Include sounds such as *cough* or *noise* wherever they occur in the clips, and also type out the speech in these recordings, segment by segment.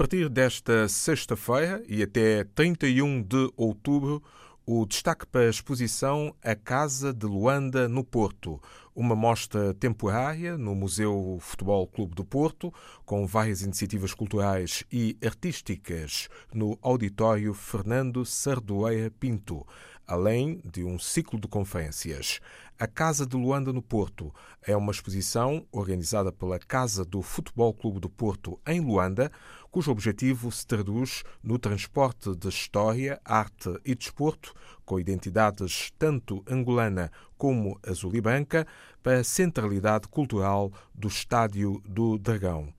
partir desta sexta-feira e até 31 de outubro, o destaque para a exposição A Casa de Luanda no Porto, uma mostra temporária no Museu Futebol Clube do Porto, com várias iniciativas culturais e artísticas no Auditório Fernando Sardoeira Pinto, além de um ciclo de conferências. A Casa de Luanda no Porto é uma exposição organizada pela Casa do Futebol Clube do Porto em Luanda, cujo objetivo se traduz no transporte de história, arte e desporto, com identidades tanto angolana como azul branca, para a centralidade cultural do Estádio do Dragão.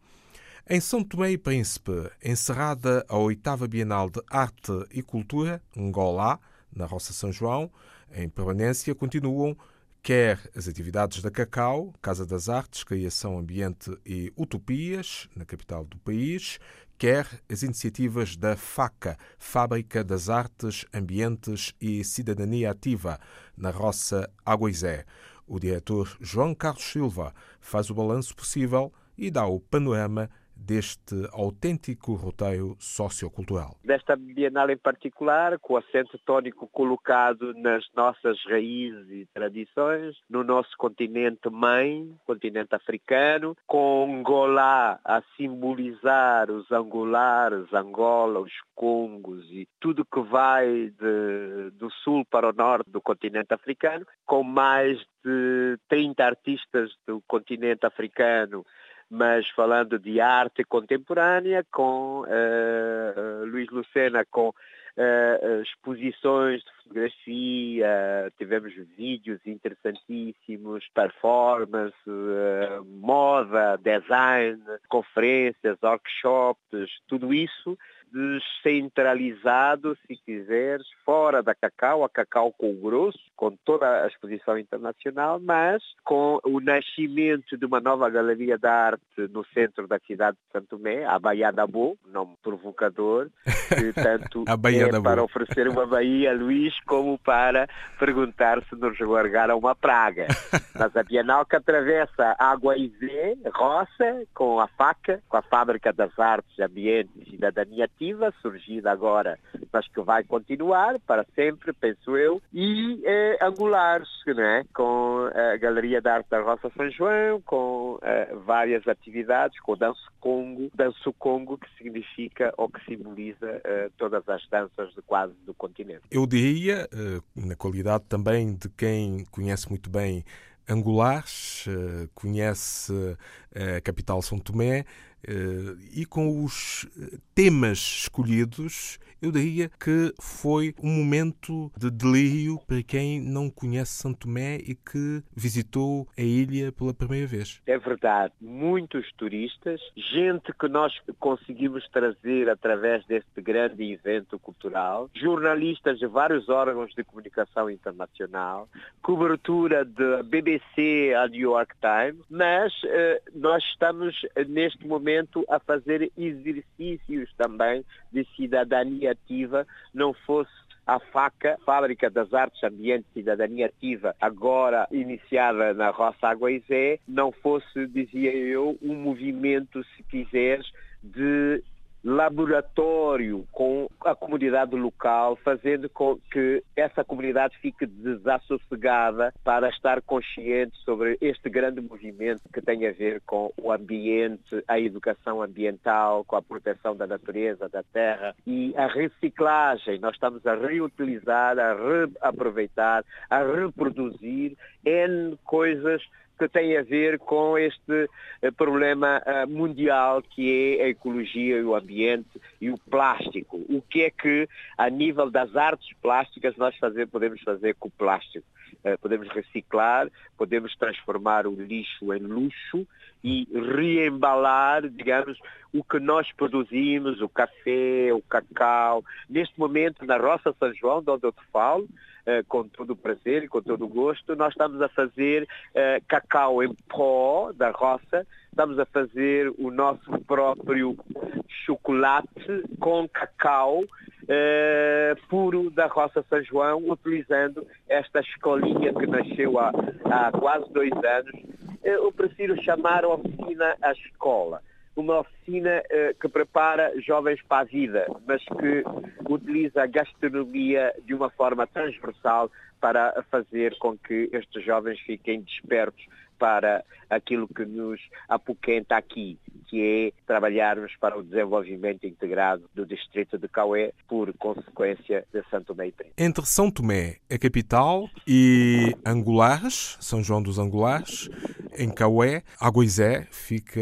Em São Tomé e Príncipe, encerrada a oitava Bienal de Arte e Cultura, Ngolá, na Roça São João, em permanência continuam quer as atividades da Cacau, Casa das Artes, Criação Ambiente e Utopias, na capital do país, quer as iniciativas da FACA, Fábrica das Artes, Ambientes e Cidadania Ativa, na Roça Aguizé. O diretor João Carlos Silva faz o balanço possível e dá o panorama deste autêntico roteiro sociocultural. Desta Bienal em particular, com o acento tónico colocado nas nossas raízes e tradições, no nosso continente mãe, continente africano, com Angola a simbolizar os angolares, Angola, os Congos e tudo que vai de, do sul para o norte do continente africano, com mais de 30 artistas do continente africano mas falando de arte contemporânea, com uh, Luís Lucena, com uh, exposições de fotografia, tivemos vídeos interessantíssimos, performance, uh, moda, design, conferências, workshops, tudo isso descentralizado, se quiseres, fora da Cacau, a Cacau com o grosso, com toda a exposição internacional, mas com o nascimento de uma nova galeria de arte no centro da cidade de Santo Tomé, a Baía da Bo, nome provocador, que *laughs* tanto é para oferecer uma Baía, Luís, como para perguntar se nos largaram uma praga. *laughs* Mas a Bienal que atravessa Água e Zé, Roça, com a faca, com a Fábrica das Artes, Ambiente e Cidadania iniciativa surgida agora, mas que vai continuar para sempre, penso eu, e eh, angulares, né? com a Galeria de Arte da Roça São João, com eh, várias atividades, com o Danço Congo, Danço Congo que significa ou que simboliza eh, todas as danças de quase do continente. Eu diria, eh, na qualidade também de quem conhece muito bem Angulares, eh, conhece eh, a capital São Tomé, eh, e com os eh, temas escolhidos, eu diria que foi um momento de delírio para quem não conhece Santo Tomé e que visitou a ilha pela primeira vez. É verdade, muitos turistas, gente que nós conseguimos trazer através deste grande evento cultural, jornalistas de vários órgãos de comunicação internacional, cobertura da BBC a New York Times, mas eh, nós estamos neste momento momento a fazer exercícios também de cidadania ativa, não fosse a FACA, Fábrica das Artes, Ambiente e Cidadania Ativa, agora iniciada na Roça Aguaizé, não fosse, dizia eu, um movimento, se quiseres, de laboratório com a comunidade local, fazendo com que essa comunidade fique desassossegada para estar consciente sobre este grande movimento que tem a ver com o ambiente, a educação ambiental, com a proteção da natureza, da terra e a reciclagem. Nós estamos a reutilizar, a reaproveitar, a reproduzir N coisas que tem a ver com este eh, problema eh, mundial que é a ecologia e o ambiente e o plástico. O que é que, a nível das artes plásticas, nós fazer, podemos fazer com o plástico? Eh, podemos reciclar, podemos transformar o lixo em luxo e reembalar, digamos, o que nós produzimos, o café, o cacau. Neste momento, na Roça São João, de onde eu te falo, com todo o prazer e com todo o gosto, nós estamos a fazer uh, cacau em pó da roça, estamos a fazer o nosso próprio chocolate com cacau uh, puro da Roça São João, utilizando esta escolinha que nasceu há, há quase dois anos. Eu prefiro chamar a oficina a escola uma oficina uh, que prepara jovens para a vida, mas que utiliza a gastronomia de uma forma transversal para fazer com que estes jovens fiquem despertos para aquilo que nos apoquenta aqui, que é trabalharmos para o desenvolvimento integrado do distrito de Cauê, por consequência de São Tomé e Príncipe. Entre São Tomé, a capital, e Angulares, São João dos Angulares, em Caué, Agoizé fica,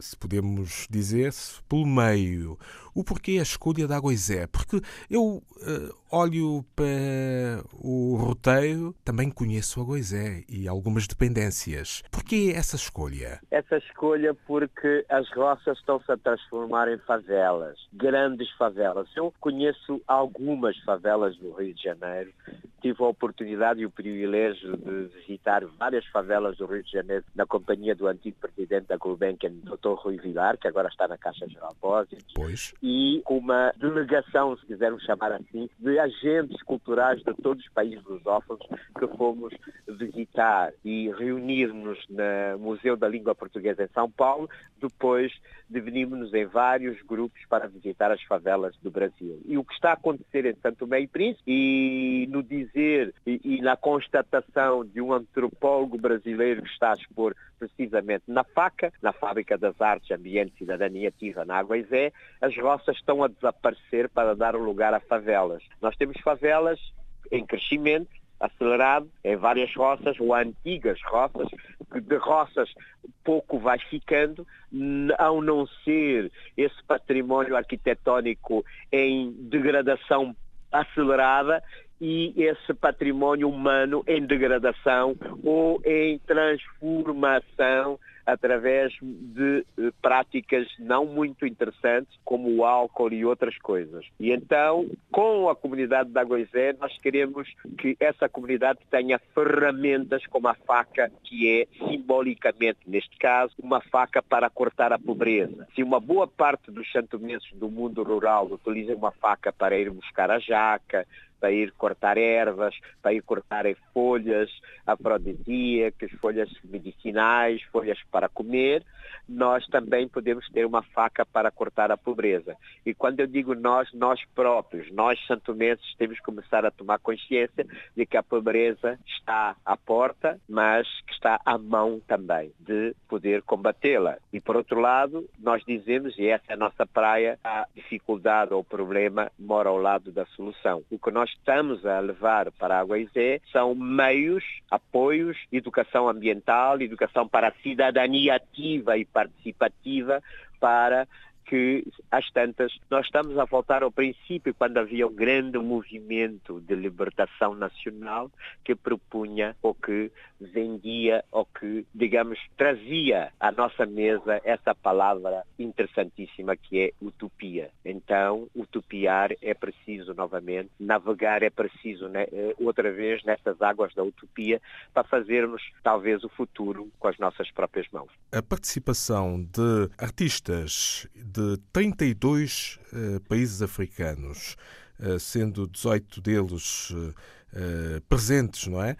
se podemos dizer, pelo meio. O porquê a escolha de Agoizé? Porque eu uh, olho para o roteiro, também conheço Agoizé e algumas dependências. Porquê essa escolha? Essa escolha porque as roças estão-se a transformar em favelas, grandes favelas. Eu conheço algumas favelas no Rio de Janeiro, tive a oportunidade e o privilégio de visitar várias favelas do Rio de Janeiro na companhia do antigo presidente da Gulbenkian, Dr. Rui Vilar, que agora está na Caixa Geral de Depósitos. Pois e uma delegação, se quisermos chamar assim, de agentes culturais de todos os países lusófonos que fomos visitar e reunir-nos no Museu da Língua Portuguesa em São Paulo, depois dividimos-nos em vários grupos para visitar as favelas do Brasil. E o que está a acontecer em Santo Tomé e Príncipe e no dizer e, e na constatação de um antropólogo brasileiro que está a expor precisamente na FACA, na Fábrica das Artes, Ambiente e Cidadania Ativa, na Águaizé, as roças estão a desaparecer para dar lugar a favelas. Nós temos favelas em crescimento, acelerado em várias roças ou antigas roças, que de roças pouco vai ficando, ao não ser esse património arquitetónico em degradação acelerada e esse património humano em degradação ou em transformação através de eh, práticas não muito interessantes, como o álcool e outras coisas. E então, com a comunidade da Goizé, nós queremos que essa comunidade tenha ferramentas como a faca, que é simbolicamente, neste caso, uma faca para cortar a pobreza. Se uma boa parte dos santomenses do mundo rural utilizam uma faca para ir buscar a jaca, para ir cortar ervas, para ir cortar folhas afrodisíacas, folhas medicinais, folhas para comer, nós também podemos ter uma faca para cortar a pobreza. E quando eu digo nós, nós próprios, nós santomenses, temos que começar a tomar consciência de que a pobreza está à porta, mas que está à mão também de poder combatê-la. E por outro lado, nós dizemos, e essa é a nossa praia, a dificuldade ou o problema mora ao lado da solução. O que nós estamos a levar para a Aguaizé são meios, apoios, educação ambiental, educação para a cidadania ativa e participativa para que, às tantas, nós estamos a voltar ao princípio quando havia um grande movimento de libertação nacional que propunha ou que vendia ou que, digamos, trazia à nossa mesa essa palavra interessantíssima que é utopia. Então, utopiar é preciso novamente, navegar é preciso né, eh, outra vez nestas águas da utopia para fazermos talvez o futuro com as nossas próprias mãos. A participação de artistas de 32 uh, países africanos, uh, sendo 18 deles uh, presentes, não é?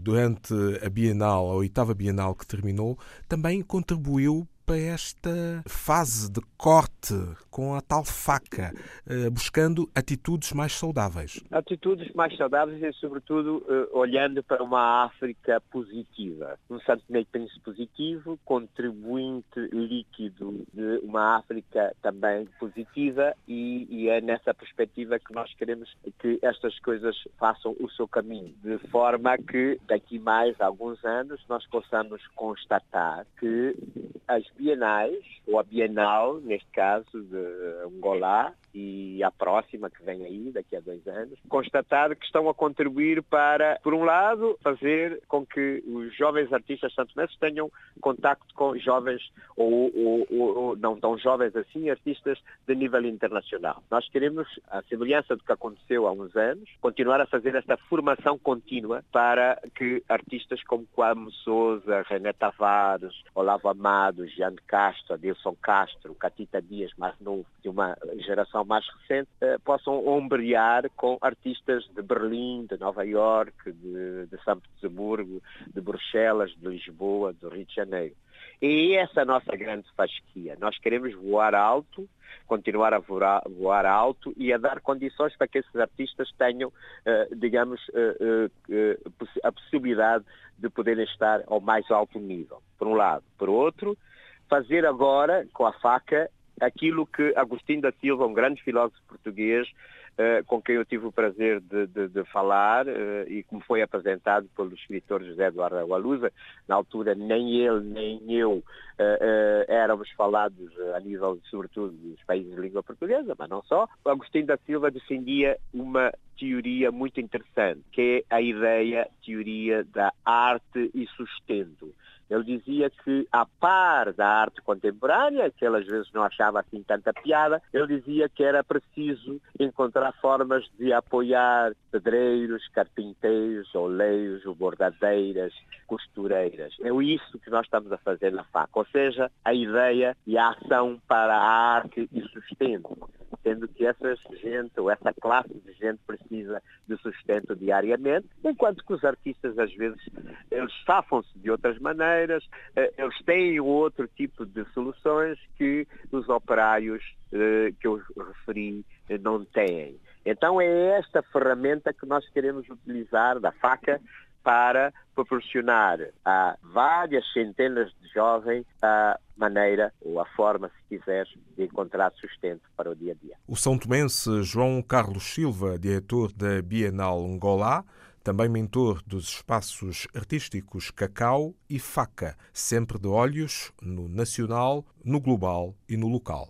durante a Bienal, a oitava Bienal que terminou, também contribuiu para esta fase de corte com a tal faca, eh, buscando atitudes mais saudáveis? Atitudes mais saudáveis e, sobretudo, eh, olhando para uma África positiva. Um Santo Meio Príncipe positivo, contribuinte líquido de uma África também positiva e, e é nessa perspectiva que nós queremos que estas coisas façam o seu caminho, de forma que daqui mais alguns anos nós possamos constatar que as bienais, ou a Bienal, neste caso, de Angola, e a próxima que vem aí, daqui a dois anos, constatar que estão a contribuir para, por um lado, fazer com que os jovens artistas santomenses tenham contacto com jovens ou, ou, ou, não tão jovens assim, artistas de nível internacional. Nós queremos, a semelhança do que aconteceu há uns anos, continuar a fazer esta formação contínua para que artistas como Kwame Souza, René Tavares, Olavo Amado, Jean Castro, Adilson Castro, Catita Dias, mais novo, de uma geração mais recente, eh, possam ombrear com artistas de Berlim, de Nova York, de, de São Petersburgo, de Bruxelas, de Lisboa, do Rio de Janeiro. E essa é a nossa grande fasquia. Nós queremos voar alto, continuar a voar, voar, alto e a dar condições para que esses artistas tenham, uh, digamos, uh, uh, a possibilidade de poderem estar ao mais alto nível, por um lado. Por outro, fazer agora, com a faca, aquilo que Agostinho da Silva, um grande filósofo português, uh, com quem eu tive o prazer de, de, de falar uh, e como foi apresentado pelo escritor José Eduardo Agualusa, na altura nem ele nem eu uh, éramos falados a nível, sobretudo, dos países de língua portuguesa, mas não só. Agostinho da Silva defendia uma teoria muito interessante, que é a ideia, teoria da arte e sustento. Ele dizia que, a par da arte contemporânea, que ele às vezes não achava assim tanta piada, ele dizia que era preciso encontrar formas de apoiar pedreiros, carpinteiros, oleiros, bordadeiras, costureiras. É isso que nós estamos a fazer na FAC, ou seja, a ideia e a ação para a arte e sustento sendo que essa gente ou essa classe de gente precisa de sustento diariamente, enquanto que os artistas às vezes eles safam-se de outras maneiras, eh, eles têm outro tipo de soluções que os operários eh, que eu referi eh, não têm. Então é esta ferramenta que nós queremos utilizar da faca para proporcionar a várias centenas de jovens a maneira ou a forma, se quiseres, de encontrar sustento para o dia a dia. O são tomense João Carlos Silva, diretor da Bienal Angola, também mentor dos espaços artísticos Cacau e Faca, sempre de olhos no nacional, no global e no local.